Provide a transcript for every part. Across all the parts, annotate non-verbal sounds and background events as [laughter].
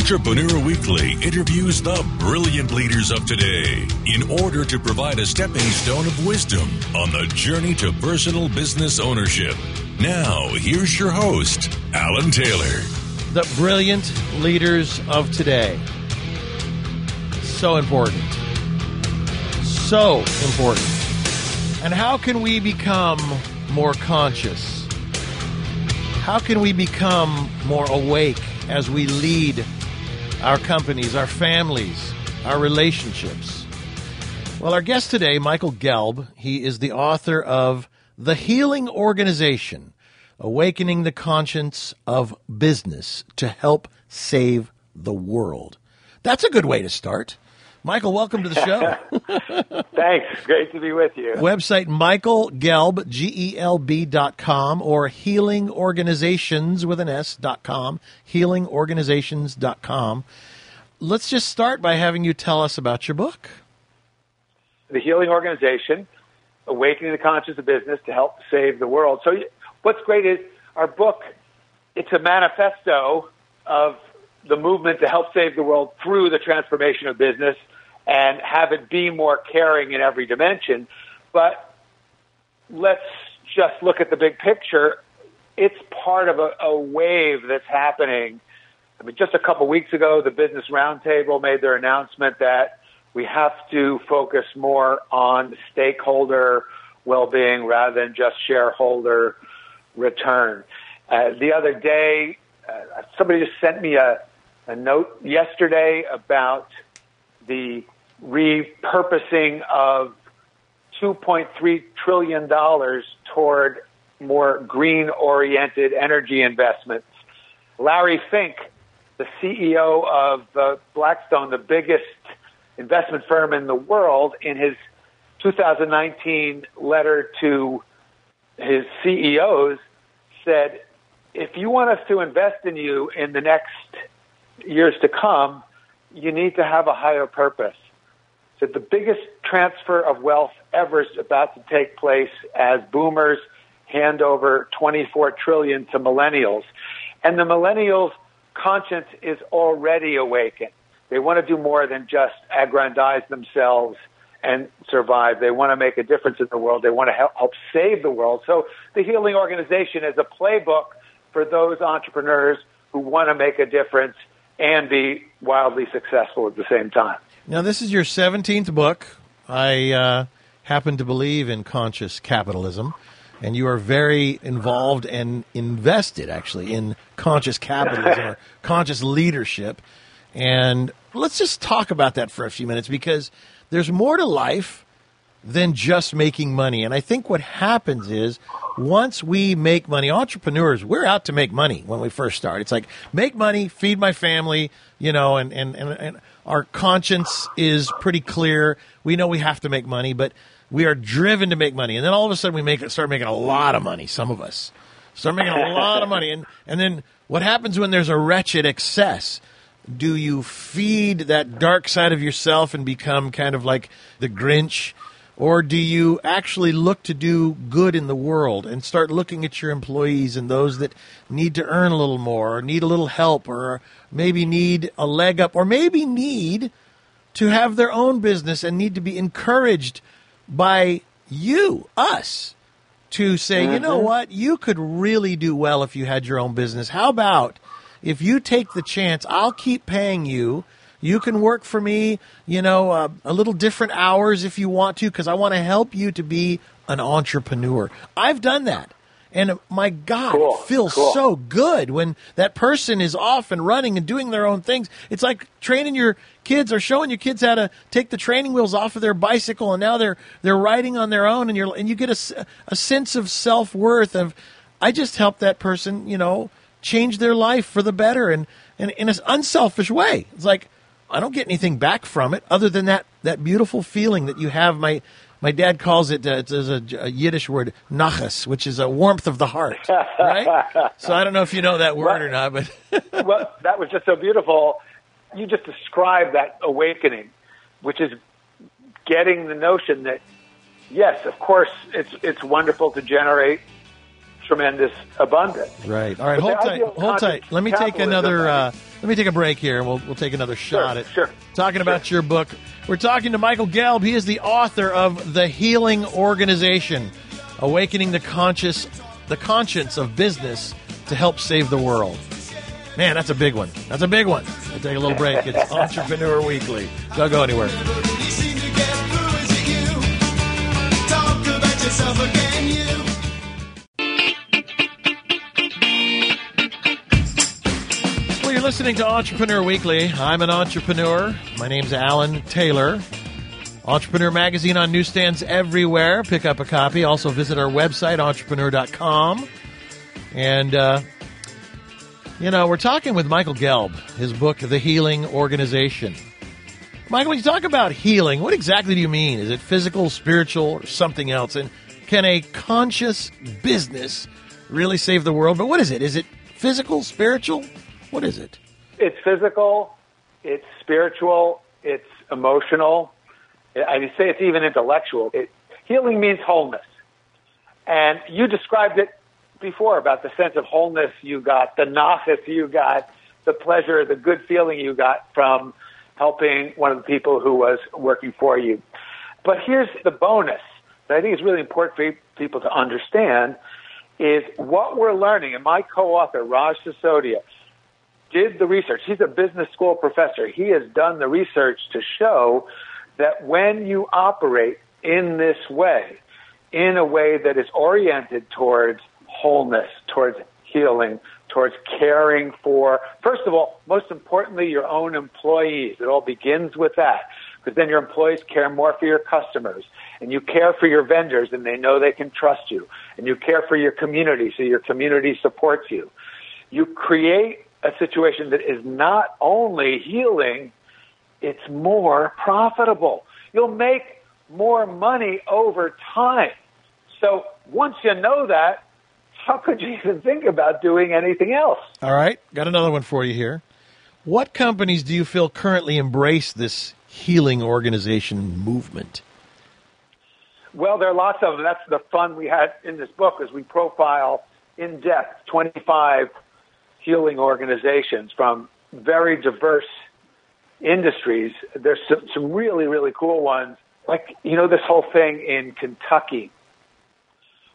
Entrepreneur Weekly interviews the brilliant leaders of today in order to provide a stepping stone of wisdom on the journey to personal business ownership. Now, here's your host, Alan Taylor. The brilliant leaders of today. So important. So important. And how can we become more conscious? How can we become more awake as we lead our companies, our families, our relationships? Well, our guest today, Michael Gelb, he is the author of The Healing Organization Awakening the Conscience of Business to Help Save the World. That's a good way to start. Michael, welcome to the show. [laughs] Thanks. Great to be with you. Website Michael Gelb, G-E-L-B dot com or healingorganizations with an S dot com, healingorganizations dot com. Let's just start by having you tell us about your book. The Healing Organization, Awakening the Conscience of Business to Help Save the World. So what's great is our book, it's a manifesto of the movement to help save the world through the transformation of business and have it be more caring in every dimension. But let's just look at the big picture. It's part of a, a wave that's happening. I mean, just a couple weeks ago, the Business Roundtable made their announcement that we have to focus more on stakeholder well-being rather than just shareholder return. Uh, the other day, uh, somebody just sent me a, a note yesterday about the repurposing of $2.3 trillion toward more green oriented energy investments. Larry Fink, the CEO of uh, Blackstone, the biggest investment firm in the world, in his 2019 letter to his CEOs, said, if you want us to invest in you in the next years to come, you need to have a higher purpose. The biggest transfer of wealth ever is about to take place as boomers hand over 24 trillion to millennials. And the millennials' conscience is already awakened. They want to do more than just aggrandize themselves and survive. They want to make a difference in the world. They want to help, help save the world. So the Healing Organization is a playbook for those entrepreneurs who want to make a difference and be wildly successful at the same time. Now, this is your 17th book. I uh, happen to believe in conscious capitalism, and you are very involved and invested, actually, in conscious capitalism or [laughs] conscious leadership. And let's just talk about that for a few minutes because there's more to life than just making money. And I think what happens is once we make money, entrepreneurs, we're out to make money when we first start. It's like make money, feed my family, you know, and, and, and, and our conscience is pretty clear. We know we have to make money, but we are driven to make money. And then all of a sudden we make start making a lot of money, some of us. Start making a lot of money. And, and then what happens when there's a wretched excess? Do you feed that dark side of yourself and become kind of like the Grinch? Or do you actually look to do good in the world and start looking at your employees and those that need to earn a little more or need a little help or maybe need a leg up or maybe need to have their own business and need to be encouraged by you, us, to say, mm-hmm. you know mm-hmm. what, you could really do well if you had your own business. How about if you take the chance, I'll keep paying you you can work for me, you know, uh, a little different hours if you want to, because I want to help you to be an entrepreneur. I've done that. And my God, cool. it feels cool. so good when that person is off and running and doing their own things. It's like training your kids or showing your kids how to take the training wheels off of their bicycle and now they're they're riding on their own and you're and you get a, a sense of self worth of I just helped that person, you know, change their life for the better and, and in an unselfish way. It's like I don't get anything back from it other than that that beautiful feeling that you have. My my dad calls it uh, it's a, a, Yiddish word nachas, which is a warmth of the heart, [laughs] right? so I don't know if you know that word well, or not, but [laughs] well, that was just so beautiful. You just described that awakening, which is getting the notion that yes, of course, it's it's wonderful to generate tremendous abundance. Right. All right. But Hold tight. Hold tight. Let me take another. Uh, let me take a break here, and we'll we'll take another shot at sure. talking about your book. We're talking to Michael Gelb. He is the author of the Healing Organization, awakening the conscious, the conscience of business to help save the world. Man, that's a big one. That's a big one. We'll take a little break. It's [laughs] Entrepreneur Weekly. Don't go anywhere. Listening to Entrepreneur Weekly. I'm an entrepreneur. My name's Alan Taylor. Entrepreneur Magazine on newsstands everywhere. Pick up a copy. Also visit our website, entrepreneur.com. And, uh, you know, we're talking with Michael Gelb, his book, The Healing Organization. Michael, when you talk about healing, what exactly do you mean? Is it physical, spiritual, or something else? And can a conscious business really save the world? But what is it? Is it physical, spiritual? What is it? It's physical, it's spiritual, it's emotional. I would say it's even intellectual. It, healing means wholeness. And you described it before about the sense of wholeness you got, the nachas you got, the pleasure, the good feeling you got from helping one of the people who was working for you. But here's the bonus that I think is really important for people to understand is what we're learning. And my co-author, Raj Sisodia, did the research. He's a business school professor. He has done the research to show that when you operate in this way, in a way that is oriented towards wholeness, towards healing, towards caring for, first of all, most importantly, your own employees. It all begins with that. Because then your employees care more for your customers. And you care for your vendors and they know they can trust you. And you care for your community so your community supports you. You create a situation that is not only healing, it's more profitable. You'll make more money over time. So once you know that, how could you even think about doing anything else? All right, got another one for you here. What companies do you feel currently embrace this healing organization movement? Well, there are lots of them. That's the fun we had in this book as we profile in depth 25 healing organizations from very diverse industries. There's some, some really, really cool ones. Like, you know, this whole thing in Kentucky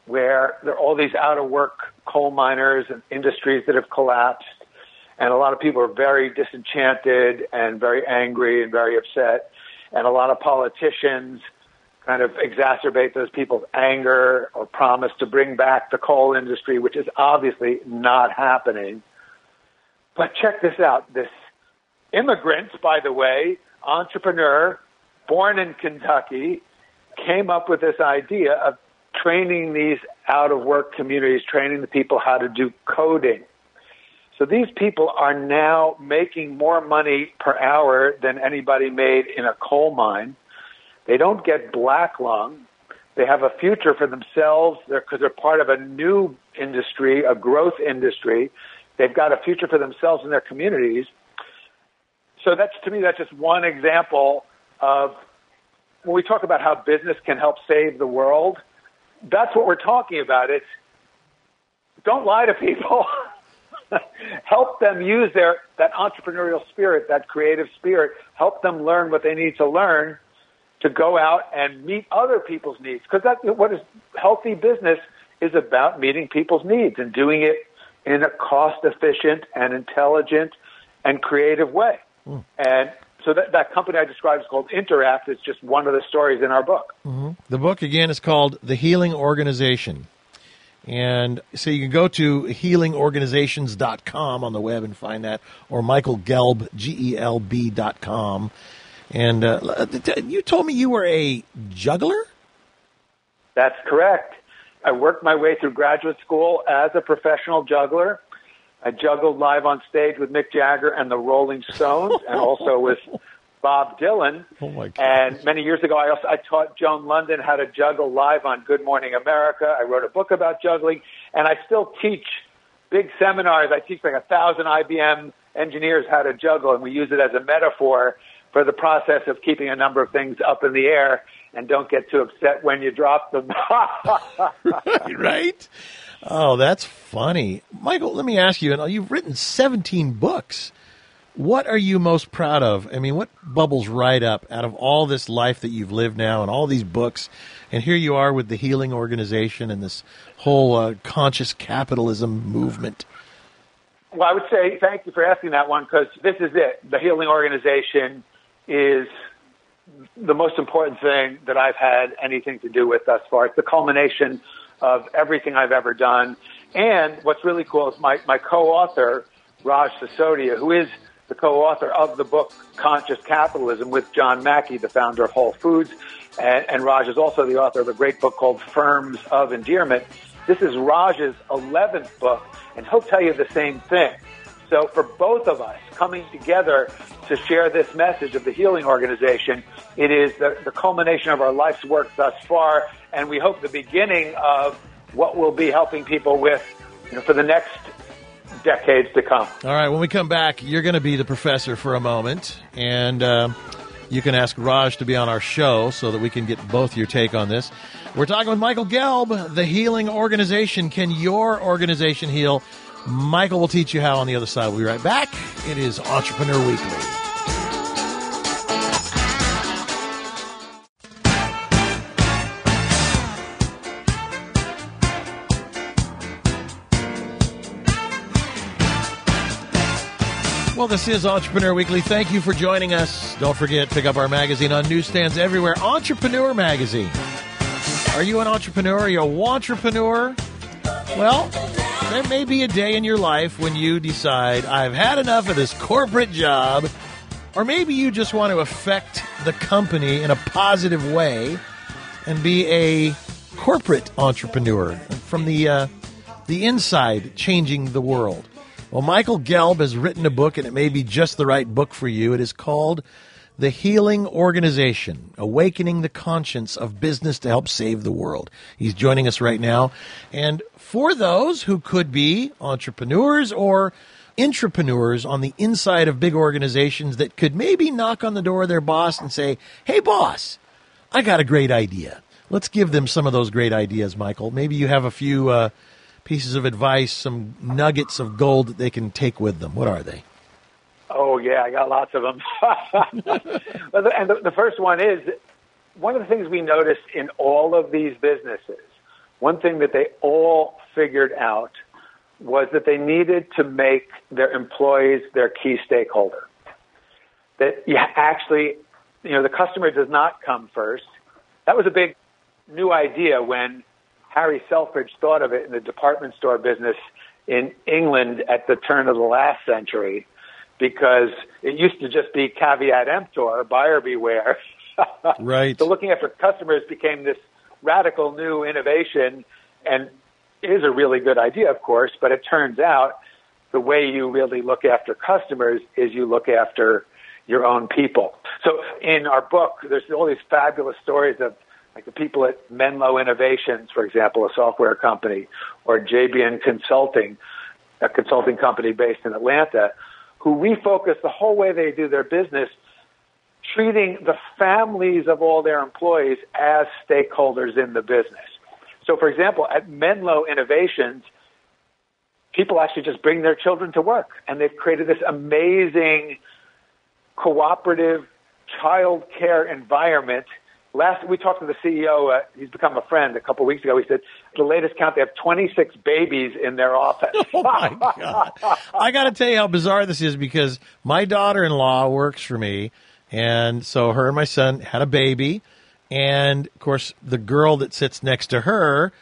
where there are all these out of work coal miners and industries that have collapsed. And a lot of people are very disenchanted and very angry and very upset. And a lot of politicians kind of exacerbate those people's anger or promise to bring back the coal industry, which is obviously not happening. But check this out. This immigrant, by the way, entrepreneur, born in Kentucky, came up with this idea of training these out of work communities, training the people how to do coding. So these people are now making more money per hour than anybody made in a coal mine. They don't get black lung. They have a future for themselves because they're, they're part of a new industry, a growth industry. They've got a future for themselves and their communities. So that's to me, that's just one example of when we talk about how business can help save the world. That's what we're talking about. It's don't lie to people. [laughs] help them use their that entrepreneurial spirit, that creative spirit. Help them learn what they need to learn to go out and meet other people's needs. Because that what is healthy business is about meeting people's needs and doing it in a cost efficient and intelligent and creative way. Mm. And so that, that company I described is called Interact. It's just one of the stories in our book. Mm-hmm. The book, again, is called The Healing Organization. And so you can go to healingorganizations.com on the web and find that, or Michael Gelb, G-E-L-B dot com. And uh, you told me you were a juggler? That's correct. I worked my way through graduate school as a professional juggler. I juggled live on stage with Mick Jagger and the Rolling Stones, and also [laughs] with Bob Dylan. Oh my. And many years ago, I also I taught Joan Lunden how to juggle live on Good Morning America. I wrote a book about juggling, and I still teach big seminars. I teach like a thousand IBM engineers how to juggle, and we use it as a metaphor for the process of keeping a number of things up in the air and don't get too upset when you drop them. [laughs] [laughs] right? Oh, that's funny. Michael, let me ask you, and you've written 17 books. What are you most proud of? I mean, what bubbles right up out of all this life that you've lived now and all these books? And here you are with the Healing Organization and this whole uh, conscious capitalism movement. Well, I would say thank you for asking that one because this is it. The healing organization is the most important thing that I've had anything to do with thus far. It's the culmination of everything I've ever done. And what's really cool is my, my co-author, Raj Sisodia, who is the co-author of the book Conscious Capitalism with John Mackey, the founder of Whole Foods. And, and Raj is also the author of a great book called Firms of Endearment. This is Raj's 11th book, and he'll tell you the same thing. So for both of us coming together to share this message of the healing organization, it is the, the culmination of our life's work thus far, and we hope the beginning of what we'll be helping people with you know, for the next decades to come. All right, when we come back, you're going to be the professor for a moment, and uh, you can ask Raj to be on our show so that we can get both your take on this. We're talking with Michael Gelb, the Healing Organization. Can your organization heal? Michael will teach you how on the other side. We'll be right back. It is Entrepreneur Weekly. Well, this is Entrepreneur Weekly. Thank you for joining us. Don't forget, pick up our magazine on newsstands everywhere. Entrepreneur Magazine. Are you an entrepreneur? Are you a wantrepreneur? Well, there may be a day in your life when you decide, I've had enough of this corporate job, or maybe you just want to affect the company in a positive way and be a corporate entrepreneur from the uh, the inside, changing the world. Well, Michael Gelb has written a book, and it may be just the right book for you. It is called The Healing Organization Awakening the Conscience of Business to Help Save the World. He's joining us right now. And for those who could be entrepreneurs or intrapreneurs on the inside of big organizations that could maybe knock on the door of their boss and say, Hey, boss, I got a great idea. Let's give them some of those great ideas, Michael. Maybe you have a few uh, pieces of advice, some nuggets of gold that they can take with them. What are they? Oh yeah, I got lots of them. [laughs] And the, first one is one of the things we noticed in all of these businesses. One thing that they all figured out was that they needed to make their employees their key stakeholder. That you actually, you know, the customer does not come first. That was a big new idea when Harry Selfridge thought of it in the department store business in England at the turn of the last century because it used to just be caveat emptor, buyer beware. [laughs] Right. so looking after customers became this radical new innovation and is a really good idea, of course, but it turns out the way you really look after customers is you look after your own people. So in our book, there's all these fabulous stories of like the people at Menlo Innovations, for example, a software company, or JBN Consulting, a consulting company based in Atlanta, who refocus the whole way they do their business, treating the families of all their employees as stakeholders in the business. So, for example, at Menlo Innovations, people actually just bring their children to work, and they've created this amazing cooperative child care environment. Last we talked to the CEO, uh, he's become a friend a couple of weeks ago. He said the latest count they have 26 babies in their office. [laughs] Oh my god! I got to tell you how bizarre this is because my daughter-in-law works for me, and so her and my son had a baby, and of course the girl that sits next to her,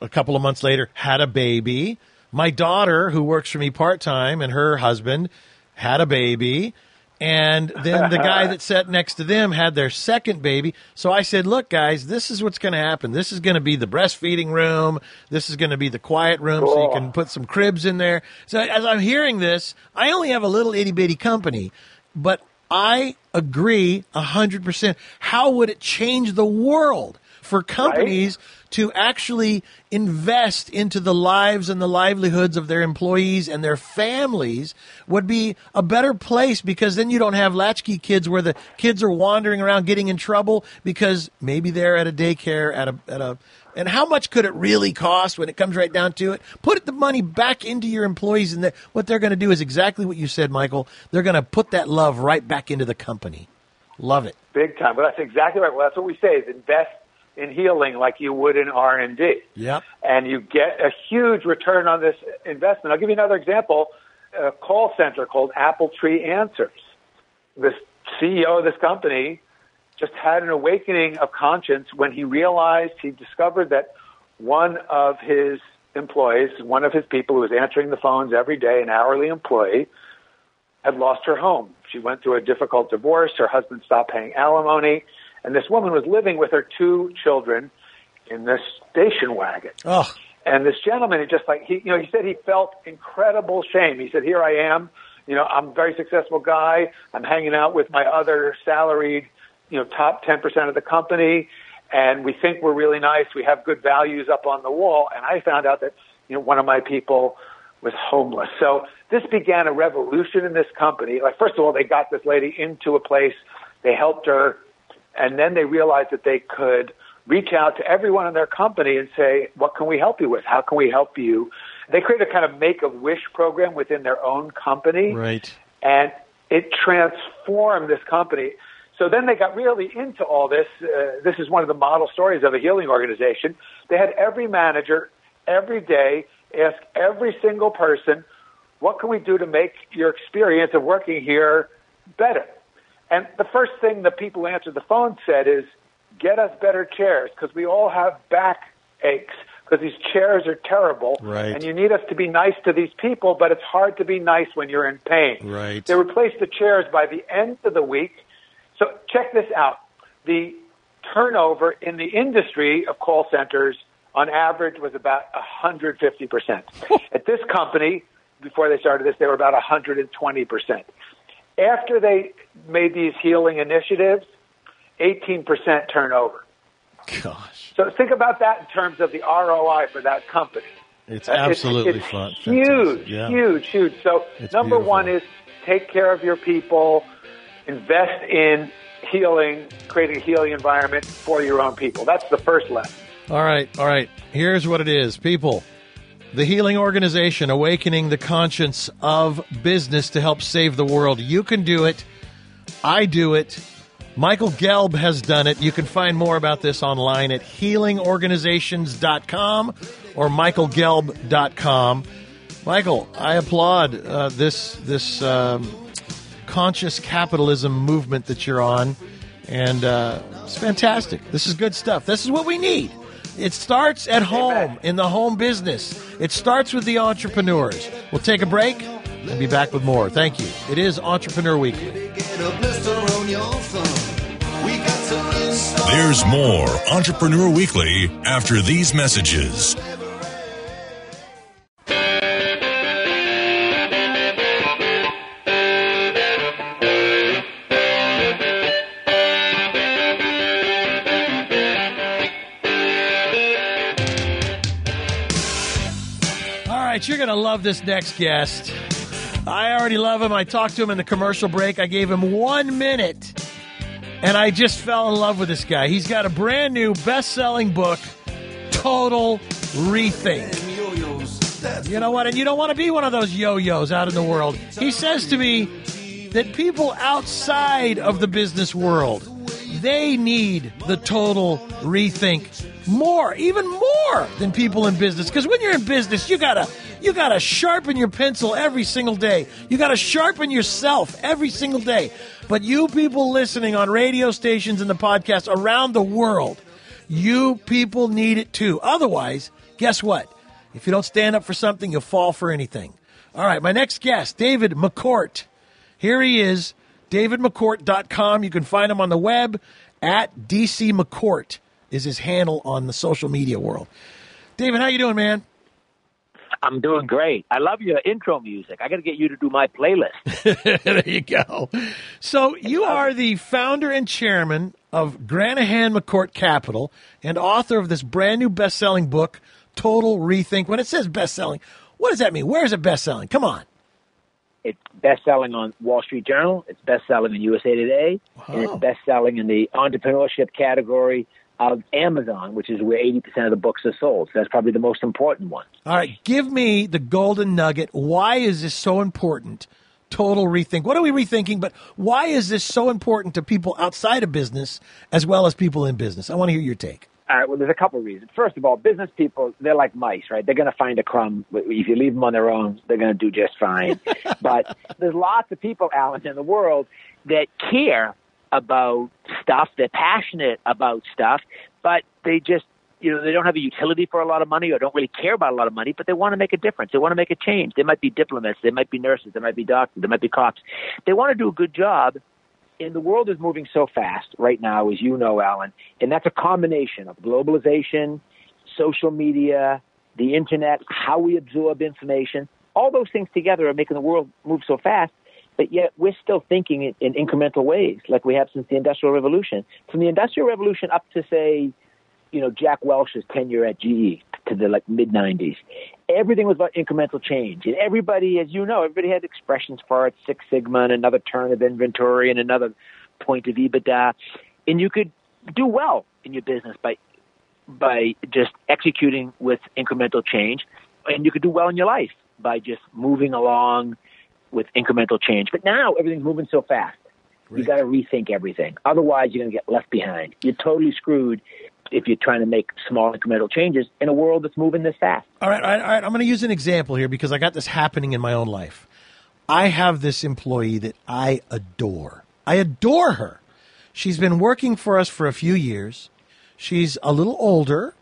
a couple of months later, had a baby. My daughter, who works for me part-time, and her husband had a baby. And then the guy that sat next to them had their second baby. So I said, look, guys, this is what's going to happen. This is going to be the breastfeeding room. This is going to be the quiet room so you can put some cribs in there. So as I'm hearing this, I only have a little itty bitty company, but I agree 100%. How would it change the world for companies to actually invest into the lives and the livelihoods of their employees and their families would be a better place because then you don't have latchkey kids where the kids are wandering around getting in trouble because maybe they're at a daycare at a at a and how much could it really cost when it comes right down to it? Put the money back into your employees, and the, what they're going to do is exactly what you said, Michael. They're going to put that love right back into the company. Love it. big time. But that's exactly right. Well, that's what we say: is invest in healing like you would in R and D. Yep. and you get a huge return on this investment. I'll give you another example. A call center called Apple Tree Answers. This CEO of this company just had an awakening of conscience when he realized he discovered that one of his employees, one of his people who was answering the phones every day, an hourly employee, had lost her home. She went through a difficult divorce. Her husband stopped paying alimony. And this woman was living with her two children in this station wagon. Oh, And this gentleman, it just like he, you know, he said he felt incredible shame. He said, "Here I am, you know, I'm a very successful guy. I'm hanging out with my other salaried, you know, top ten percent of the company, and we think we're really nice. We have good values up on the wall." And I found out that you know one of my people was homeless. So this began a revolution in this company. Like first of all, they got this lady into a place, they helped her, and then they realized that they could reach out to everyone in their company and say, "What can we help you with? How can we help you?" They created a kind of make a wish program within their own company, right. and it transformed this company. So then they got really into all this. Uh, this is one of the model stories of a healing organization. They had every manager every day ask every single person, "What can we do to make your experience of working here better?" And the first thing the people who answered the phone said is, "Get us better chairs because we all have back aches because these chairs are terrible, Right. and you need us to be nice to these people, but it's hard to be nice when you're in pain." Right. They replaced the chairs by the end of the week. So check this out. The turnover in the industry of call centers on average was about 150%. [laughs] At this company, before they started this, they were about 120%. After they made these healing initiatives, 18% turnover. Gosh, So think about that in terms of the ROI for that company. it's absolutely it's, fun. Huge, Yeah. huge, huge. So It's number beautiful. one is take care of your people, invest in healing, creating a healing environment for your own people. That's the first lesson. All right, all right. Here's what it is, people. The Healing Organization awakening the conscience of business to help save the world. You can do it. I do it. Michael Gelb has done it. You can find more about this online at healingorganizations.com or michaelgelb.com. Michael, I applaud uh, this this um, conscious capitalism movement that you're on, and uh, it's fantastic. This is good stuff. This is what we need. It starts at home in the home business. It starts with the entrepreneurs. We'll take a break and be back with more. Thank you. It is Entrepreneur Weekly. Get a blister on your thumb. We got to install. There's more Entrepreneur Weekly after these messages. You're going to love this next guest. I already love him. I talked to him in the commercial break. I gave him one minute, and I just fell in love with this guy. He's got a brand new best selling book, Total Rethink. You know what? And you don't want to be one of those yo yos out in the world. He says to me that people outside of the business world, they need the total rethink more, even more than people in business. Because when you're in business, you gotta you gotta sharpen your pencil every single day. You gotta sharpen yourself every single day. But you people listening on radio stations and the podcast around the world, you people need it too. Otherwise, guess what? If you don't stand up for something, you'll fall for anything. All right, my next guest, David McCourt. Here he is, davidmccourt.com. You can find him on the web at DC McCourt is his handle on the social media world. David, how you doing, man? I'm doing great. I love your intro music. I got to get you to do my playlist. [laughs] there you go. So you are the founder and chairman of Granahan McCourt Capital and author of this brand new best-selling book, Total Rethink. When it says best-selling, what does that mean? Where is it best-selling? Come on. It's best selling on Wall Street Journal. It's best selling in USA Today, and Wow. it's best selling in the entrepreneurship category of Amazon, which is where 80% of the books are sold. So that's probably the most important one. All right, give me the golden nugget. Why is this so important? Total rethink. What are we rethinking? But why is this so important to people outside of business as well as people in business? I want to hear your take. All right. Well, there's a couple of reasons. First of all, business people, they're like mice, right? They're going to find a crumb. If you leave them on their own, they're going to do just fine. [laughs] but there's lots of people, Alan, in the world that care about stuff. They're passionate about stuff, but they just, you know, they don't have a utility for a lot of money or don't really care about a lot of money, but they want to make a difference. They want to make a change. They might be diplomats. They might be nurses. They might be doctors. They might be cops. They want to do a good job and the world is moving so fast right now, as you know, Alan, and that's a combination of globalization, social media, the internet, how we absorb information. All those things together are making the world move so fast, but yet we're still thinking in, in incremental ways, like we have since the Industrial Revolution. From the Industrial Revolution up to, say, you know, Jack Welch's tenure at GE to the like mid 90s. Everything was about incremental change. And everybody, as you know, everybody had expressions for it Six Sigma and another turn of inventory and another point of EBITDA. And you could do well in your business by by just executing with incremental change. And you could do well in your life by just moving along with incremental change. But now everything's moving so fast. You got to rethink everything. Otherwise, you're going to get left behind. You're totally screwed if you're trying to make small incremental changes in a world that's moving this fast. All right, all right, all right. I'm going to use an example here because I got this happening in my own life. I have this employee that I adore. I adore her. She's been working for us for a few years. She's a little older,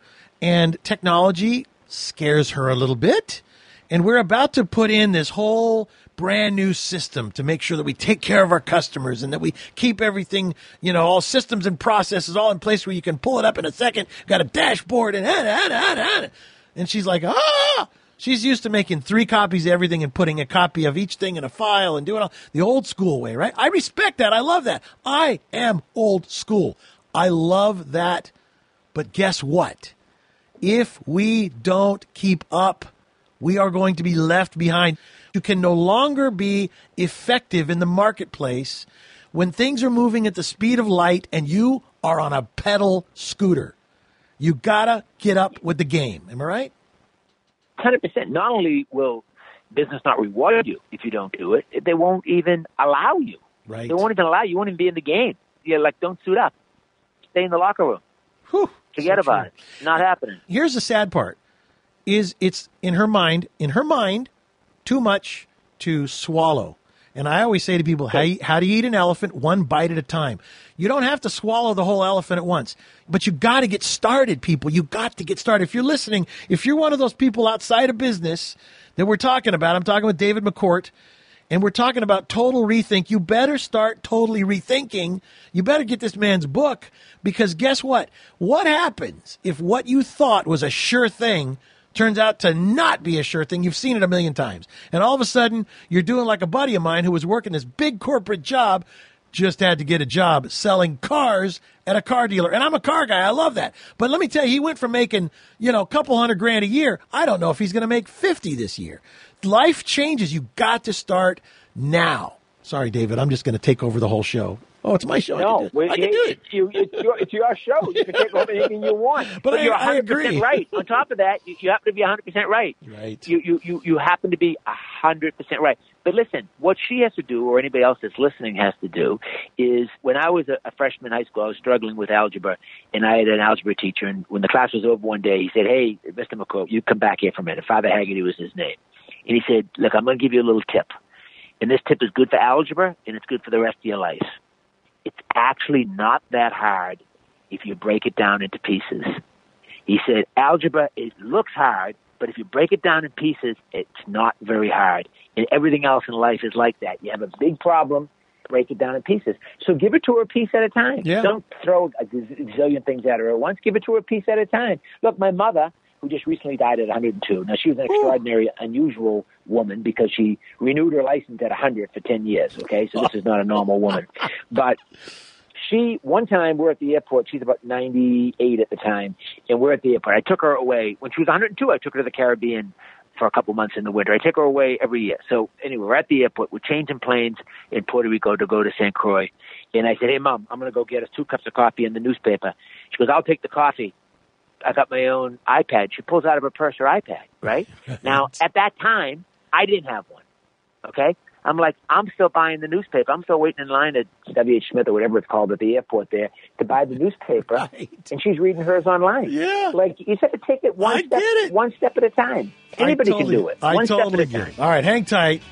and technology scares her a little bit. And we're about to put in this whole brand new system to make sure that we take care of our customers and that we keep everything, you know, all systems and processes all in place where you can pull it up in a second. Got a dashboard and ah, ah, ah. and she's like, ah. She's used to making three copies of everything and putting a copy of each thing in a file and doing all the old school way, right? I respect that. I love that. I am old school. I love that. But guess what? If we don't keep up, we are going to be left behind. You can no longer be effective in the marketplace when things are moving at the speed of light and you are on a pedal scooter. You gotta get up with the game. Am I right? Hundred percent. Not only will business not reward you if you don't do it, they won't even allow you. Right. They won't even allow you. You won't even be in the game. You're like, don't suit up. Stay in the locker room. Whew, Forget so about true. it. Not happening. Here's the sad part: is it's in her mind. In her mind, too much to swallow. And I always say to people, how, you, how do you eat an elephant? One bite at a time. You don't have to swallow the whole elephant at once, but you got to get started, people. You got to get started. If you're listening, if you're one of those people outside of business that we're talking about, I'm talking with David McCourt, and we're talking about total rethink. You better start totally rethinking. You better get this man's book because guess what? What happens if what you thought was a sure thing turns out to not be a sure thing. You've seen it a million times. And all of a sudden, you're doing like a buddy of mine who was working this big corporate job, just had to get a job selling cars at a car dealer. And I'm a car guy. I love that. But let me tell you, he went from making, you know, a couple hundred grand a year. I don't know if he's going to make 50 this year. Life changes. You got to start now. Sorry, David. I'm just going to take over the whole show. Oh, it's my show. I No, can do it. I can do it. It's, you, it's, your, it's your show. You can take over anything you want. But I- you're I 100% agree. right. On top of that, you, you happen to be 100% right. Right. You, you, you, you happen to be 100% right. But listen, what she has to do, or anybody else that's listening has to do, is when I was a, a freshman in high school, I was struggling with algebra, and I had an algebra teacher, and when the class was over one day, he said, hey, Mr. McCoy, you come back here for a minute. Father Haggerty was his name. And he said, look, I'm going to give you a little tip. And this tip is good for algebra, and it's good for the rest of your life it's actually not that hard if you break it down into pieces. He said algebra it looks hard, but if you break it down in pieces, it's not very hard. And everything else in life is like that. You have a big problem, break it down in pieces. So give it to her a piece at a time. Yeah. Don't throw a gaz- zillion things at her at once. Give it to her a piece at a time. Look, my mother, who just recently died at 102. Now, she was an extraordinary, unusual woman because she renewed her license at 100 for 10 years, okay? So this is not a normal woman. But she, one time, we're at the airport. She's about 98 at the time, and we're at the airport. I took her away. When she was 102, I took her to the Caribbean for a couple months in the winter. I take her away every year. So anyway, we're at the airport. We're changing planes in Puerto Rico to go to St. Croix. And I said, hey, Mom, I'm going to go get us two cups of coffee and the newspaper. She goes, I'll take the coffee. I got my own iPad. She pulls out of her purse her iPad, right? [laughs] now, at that time, I didn't have one. Okay? I'm like, I'm still buying the newspaper. I'm still waiting in line at W.H. Smith or whatever it's called at the airport there to buy the newspaper. [laughs] Right. And she's reading hers online. Yeah. Like, you said to take it one I step, it. one step at a time. Anybody totally, can do it. I one totally step at a time. All right, hang tight.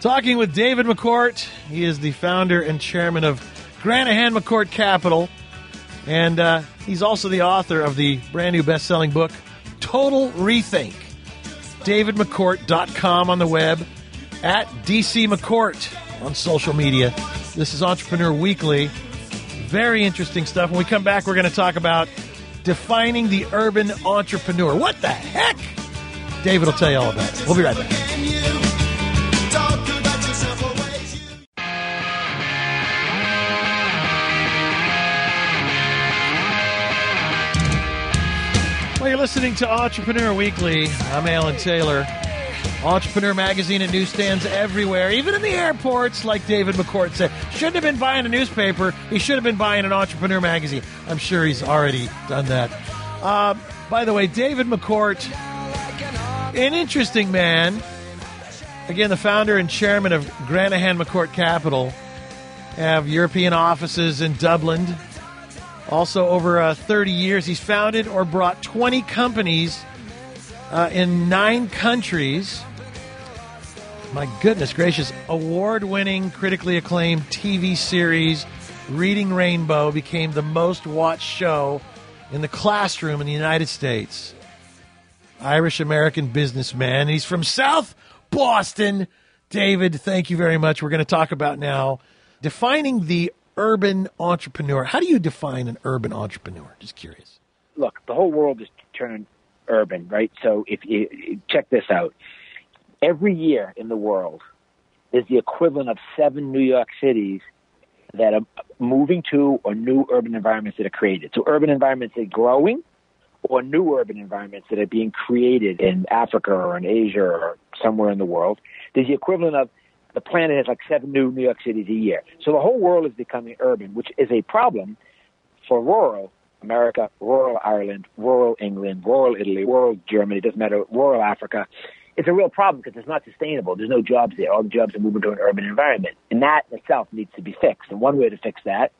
Talking with David McCourt. He is the founder and chairman of Granahan McCourt Capital. And uh, he's also the author of the brand new best selling book, Total Rethink. DavidMcCourt.com on the web, at DC McCourt on social media. This is Entrepreneur Weekly. Very interesting stuff. When we come back, we're going to talk about defining the urban entrepreneur. What the heck? David will tell you all about it. We'll be right back. Listening to Entrepreneur Weekly. I'm Alan Taylor. Entrepreneur Magazine and newsstands everywhere, even in the airports, like David McCourt said. Shouldn't have been buying a newspaper. He should have been buying an Entrepreneur Magazine. I'm sure he's already done that. Uh, by the way, David McCourt, an interesting man. Again, the founder and chairman of Granahan McCourt Capital, have European offices in Dublin, also, over uh, 30 years, he's founded or brought 20 companies uh, in nine countries. My goodness gracious. Award winning, critically acclaimed TV series, Reading Rainbow, became the most watched show in the classroom in the United States. Irish American businessman. He's from South Boston. David, thank you very much. We're going to talk about now defining the urban entrepreneur. How do you define an urban entrepreneur? Just curious. look, the whole world is turning urban, right? So if you check this out, every year in the world is the equivalent of seven New York cities that are moving to or new urban environments that are created. So urban environments are growing or new urban environments that are being created in Africa or in Asia or somewhere in the world. There's the equivalent of the planet has like seven new New York cities a year. So the whole world is becoming urban, which is a problem for rural America, rural Ireland, rural England, rural Italy, rural Germany, doesn't matter, rural Africa. It's a real problem because it's not sustainable. There's no jobs there. All the jobs are moving to an urban environment. And that itself needs to be fixed. And one way to fix that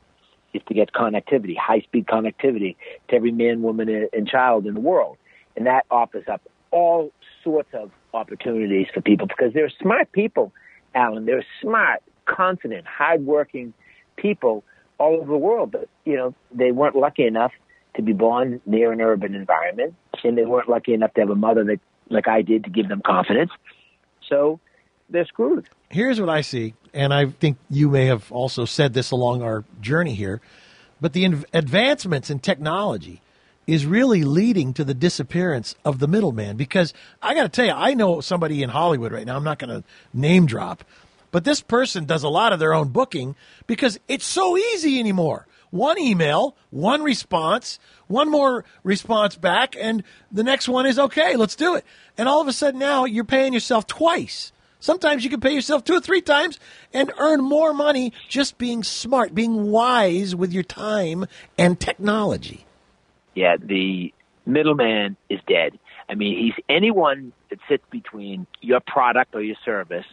is to get connectivity, high speed connectivity to every man, woman, and and child in the world. And that offers up all sorts of opportunities for people because they're smart people, Alan. They're smart, confident, hardworking people all over the world. But, you know, they weren't lucky enough to be born near an urban environment, and they weren't lucky enough to have a mother that, like I did, to give them confidence. So they're screwed. Here's what I see, and I think you may have also said this along our journey here, but the advancements in technology is really leading to the disappearance of the middleman. Because I got to tell you, I know somebody in Hollywood right now. I'm not going to name drop, but this person does a lot of their own booking because it's so easy anymore. One email, one response, one more response back, and the next one is okay, let's do it. And all of a sudden now you're paying yourself twice. Sometimes you can pay yourself two or three times and earn more money just being smart, being wise with your time and technology. Yeah, the middleman is dead. I mean, he's anyone that sits between your product or your service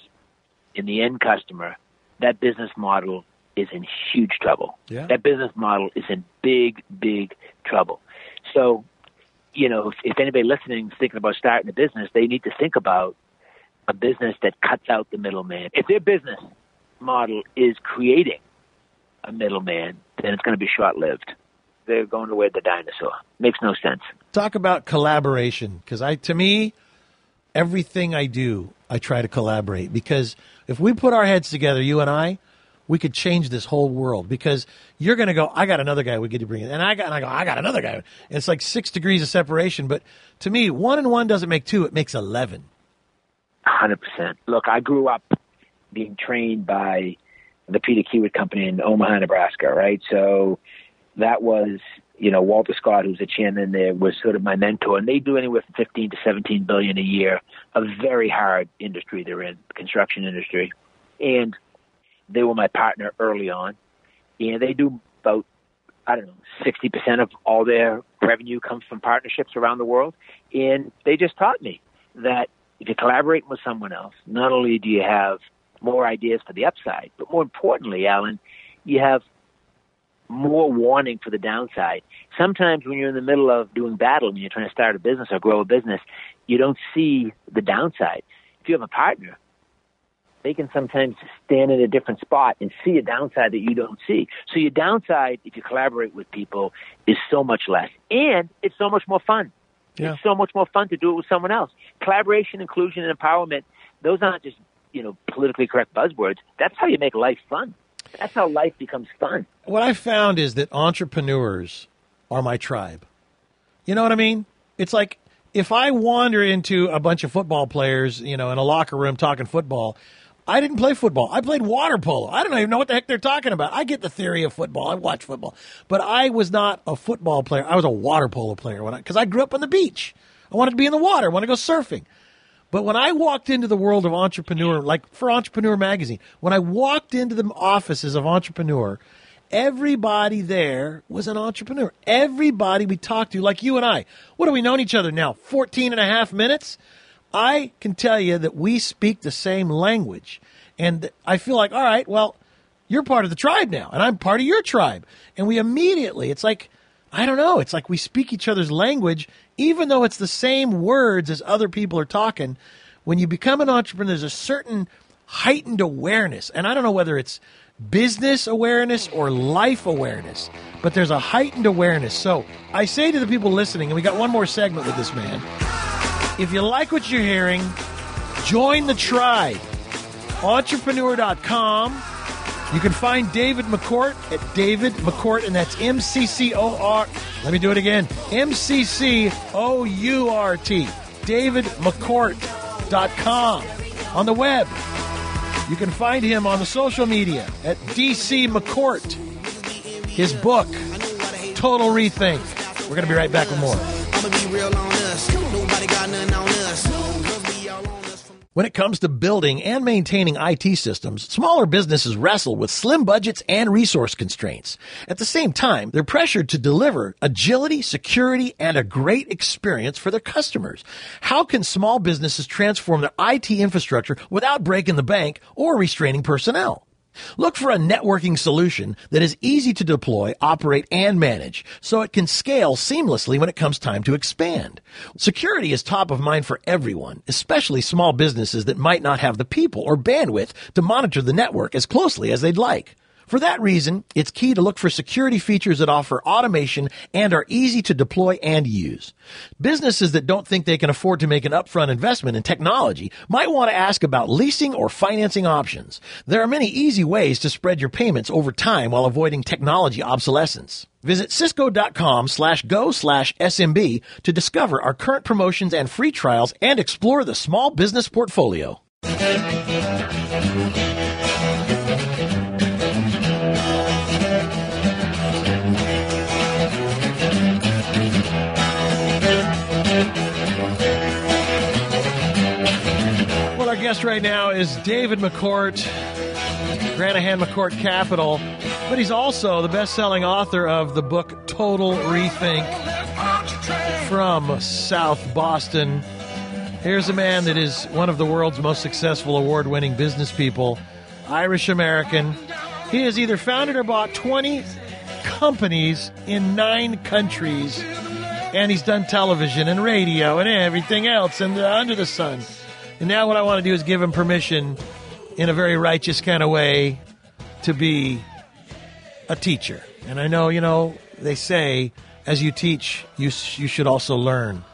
and the end customer. That business model is in huge trouble. Yeah. That business model is in big, big trouble. So, you know, if, if anybody listening is thinking about starting a business, they need to think about a business that cuts out the middleman. If their business model is creating a middleman, then it's going to be short lived. They're going to wear the dinosaur. Makes no sense. Talk about collaboration because I, to me, everything I do, I try to collaborate because if we put our heads together, you and I, we could change this whole world because you're going to go, I got another guy we get to bring in. And I got, and I go, I got another guy. And it's like six degrees of separation. But to me, one and one doesn't make two, it makes 11. Hundred percent. Look, I grew up being trained by the Peter Kiewit Company in Omaha, Nebraska. Right, so that was you know Walter Scott, who's the chairman there, was sort of my mentor, and they do anywhere from fifteen to seventeen billion a year. A very hard industry they're in, construction industry, and they were my partner early on, and they do about I don't know sixty percent of all their revenue comes from partnerships around the world, and they just taught me that if you collaborate with someone else, not only do you have more ideas for the upside, but more importantly, Alan, you have more warning for the downside. Sometimes when you're in the middle of doing battle and you're trying to start a business or grow a business, you don't see the downside. If you have a partner, they can sometimes stand in a different spot and see a downside that you don't see. So your downside, if you collaborate with people, is so much less. And it's so much more fun. Yeah. It's so much more fun to do it with someone else. Collaboration, inclusion, and empowerment, those aren't just, you know, politically correct buzzwords. That's how you make life fun. That's how life becomes fun. What I found is that entrepreneurs are my tribe. You know what I mean? It's like if I wander into a bunch of football players, you know, in a locker room talking football, I didn't play football. I played water polo. I don't even know what the heck they're talking about. I get the theory of football. I watch football, but I was not a football player. I was a water polo player when I because I grew up on the beach. I wanted to be in the water. I wanted to go surfing. But when I walked into the world of entrepreneur, like for Entrepreneur Magazine, when I walked into the offices of Entrepreneur, everybody there was an entrepreneur. Everybody we talked to, like you and I. What have we known each other now? 14 and a half minutes? I can tell you that we speak the same language. And I feel like, all right, well, you're part of the tribe now, and I'm part of your tribe. And we immediately, it's like, I don't know, it's like we speak each other's language, even though it's the same words as other people are talking. When you become an entrepreneur, there's a certain heightened awareness. And I don't know whether it's business awareness or life awareness, but there's a heightened awareness. So I say to the people listening, and we got one more segment with this man. If you like what you're hearing, join the tribe. Entrepreneur.com. You can find David McCourt at David McCourt, and that's M C C O R. Let me do it again M C C O U R T. DavidMcCourt.com. On the web, you can find him on the social media at DC McCourt. His book, Total Rethink. We're going to be right back with more. When it comes to building and maintaining IT systems, smaller businesses wrestle with slim budgets and resource constraints. At the same time, they're pressured to deliver agility, security, and a great experience for their customers. How can small businesses transform their IT infrastructure without breaking the bank or restraining personnel? Look for a networking solution that is easy to deploy, operate, and manage so it can scale seamlessly when it comes time to expand. Security is top of mind for everyone, especially small businesses that might not have the people or bandwidth to monitor the network as closely as they'd like. For that reason, it's key to look for security features that offer automation and are easy to deploy and use. Businesses that don't think they can afford to make an upfront investment in technology might want to ask about leasing or financing options. There are many easy ways to spread your payments over time while avoiding technology obsolescence. Visit cisco.com slash go slash SMB to discover our current promotions and free trials and explore the small business portfolio. Guest right now is David McCourt, Granahan McCourt Capital, but he's also the best selling author of the book Total Rethink from South Boston. Here's a man that is one of the world's most successful award winning business people, Irish American. He has either founded or bought 20 companies in nine countries, and he's done television and radio and everything else and under the sun. And now, what I want to do is give him permission in a very righteous kind of way to be a teacher. And I know, you know, they say as you teach, you, you should also learn.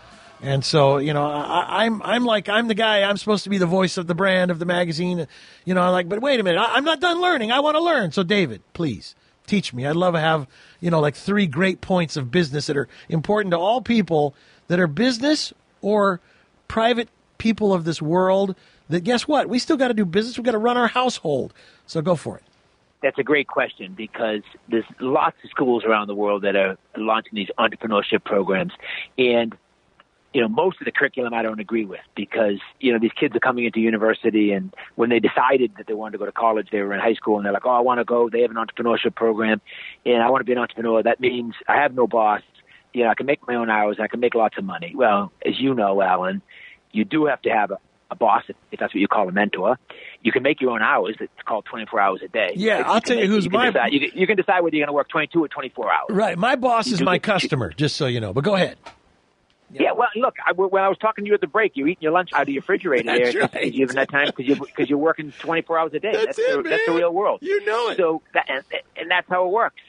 And so, you know, I, I'm I'm like I'm the guy. I'm supposed to be the voice of the brand of the magazine. You know, I'm like, but wait a minute, I, I'm not done learning. I want to learn. So, David, please teach me. I'd love to have you know like three great points of business that are important to all people that are business or private people of this world. That guess what? We still got to do business. We got to run our household. So go for it. That's a great question because there's lots of schools around the world that are launching these entrepreneurship programs. And, you know, most of the curriculum I don't agree with because, you know, these kids are coming into university and when they decided that they wanted to go to college, they were in high school and they're like, oh, I want to go. They have an entrepreneurship program and I want to be an entrepreneur. That means I have no boss. You know, I can make my own hours. I can make lots of money. Well, as you know, Alan, you do have to have a, a boss, if, if that's what you call a mentor. You can make your own hours. It's called 24 hours a day. Yeah, You I'll tell you who's you my- decide- you, can, you can decide whether you're going to work 22 or 24 hours. Right. My boss is my get- customer, just so you know. But go ahead. Yeah, well, look, I, when I was talking to you at the break, you're eating your lunch out of your refrigerator [laughs] That's there. right. You have that time because you're, cause you're working 24 hours a day. That's it, the, that's the real world. You know it. So that, and, and that's how it works.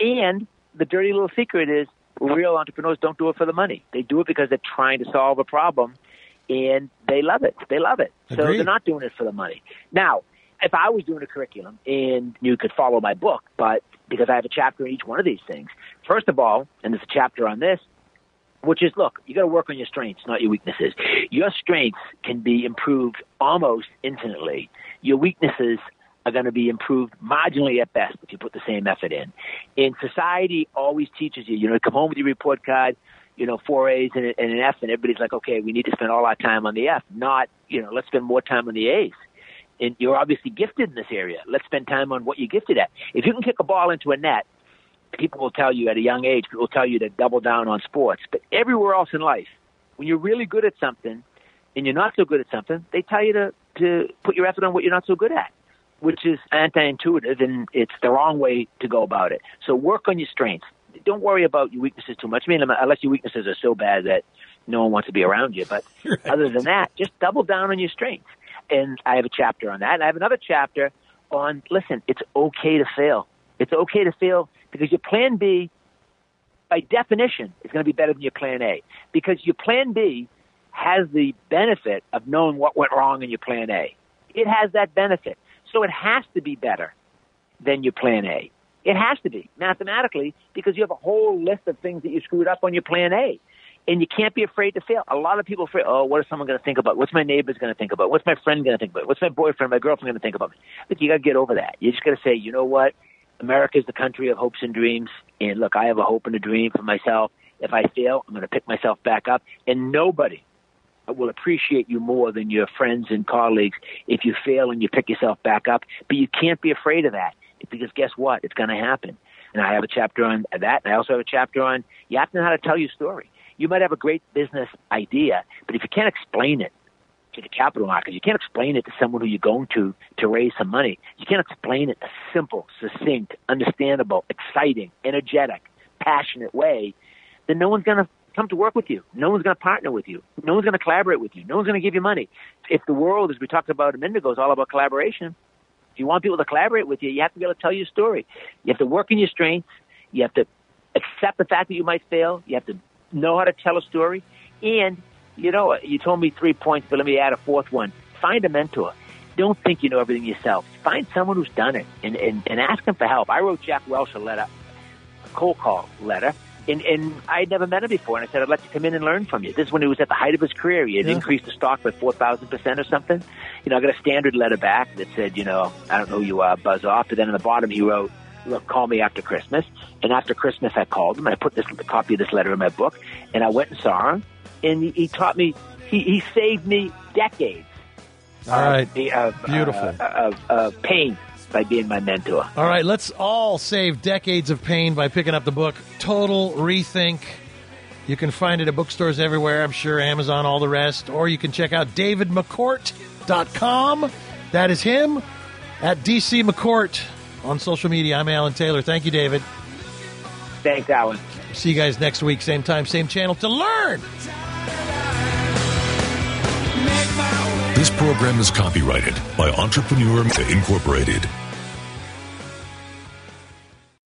And the dirty little secret is real entrepreneurs don't do it for the money. They do it because they're trying to solve a problem and they love it. They love it. So Agreed. they're not doing it for the money. Now, if I was doing a curriculum and you could follow my book, but because I have a chapter in each one of these things, first of all, and there's a chapter on this, which is look, you got to work on your strengths, not your weaknesses. Your strengths can be improved almost infinitely. Your weaknesses are going to be improved marginally at best if you put the same effort in. And society always teaches you, you know, come home with your report card, you know, four A's and, and an F, and everybody's like, okay, we need to spend all our time on the F, not, you know, let's spend more time on the A's. And you're obviously gifted in this area. Let's spend time on what you're gifted at. If you can kick a ball into a net, people will tell you at a young age, people will tell you to double down on sports. But everywhere else in life, when you're really good at something and you're not so good at something, they tell you to, to put your effort on what you're not so good at, which is anti-intuitive and it's the wrong way to go about it. So work on your strengths. Don't worry about your weaknesses too much. I mean, unless your weaknesses are so bad that no one wants to be around you. But [laughs] other than that, just double down on your strengths. And I have a chapter on that. And I have another chapter on, listen, it's okay to fail. It's okay to fail because your plan B, by definition, is going to be better than your plan A. Because your plan B has the benefit of knowing what went wrong in your plan A. It has that benefit. So it has to be better than your plan A. It has to be mathematically because you have a whole list of things that you screwed up on your plan A. And you can't be afraid to fail. A lot of people are afraid, oh, what is someone going to think about? What's my neighbor's going to think about? What's my friend going to think about? What's my boyfriend, my girlfriend going to think about me? Look, you got to get over that. You just got to say, you know what? America is the country of hopes and dreams. And look, I have a hope and a dream for myself. If I fail, I'm going to pick myself back up. And nobody will appreciate you more than your friends and colleagues if you fail and you pick yourself back up. But you can't be afraid of that because guess what? It's going to happen. And I have a chapter on that. And I also have a chapter on you have to know how to tell your story. You might have a great business idea, but if you can't explain it to the capital market, you can't explain it to someone who you're going to to raise some money. You can't explain it in a simple, succinct, understandable, exciting, energetic, passionate way, then no one's going to come to work with you. No one's going to partner with you. No one's going to collaborate with you. No one's going to give you money. If the world, as we talked about a minute ago, is all about collaboration, if you want people to collaborate with you, you have to be able to tell your story. You have to work in your strengths. You have to accept the fact that you might fail. You have to know how to tell a story. And, you know, you told me three points, but let me add a fourth one. Find a mentor. Don't think you know everything yourself. Find someone who's done it and, and, and ask them for help. I wrote Jack Welch a letter, a cold call letter, and, and I'd never met him before. And I said, I'd like to come in and learn from you. This is when he was at the height of his career. He had Yeah. increased the stock by 4,000% or something. You know, I got a standard letter back that said, you know, I don't know who you are, buzz off. But then on the bottom he wrote, look, call me after Christmas. And after Christmas I called him and I put this a copy of this letter in my book and I went and saw him and he, he taught me, he, he saved me decades All right. of, Beautiful. uh, of, of pain by being my mentor. All right, let's all save decades of pain by picking up the book Total Rethink. You can find it at bookstores everywhere, I'm sure, Amazon, all the rest. Or you can check out davidmccourt.com. That is him at DC McCourt on social media. I'm Alan Taylor. Thank you, David. Thanks, Alan. See you guys next week, same time, same channel to learn. This program is copyrighted by Entrepreneur Incorporated.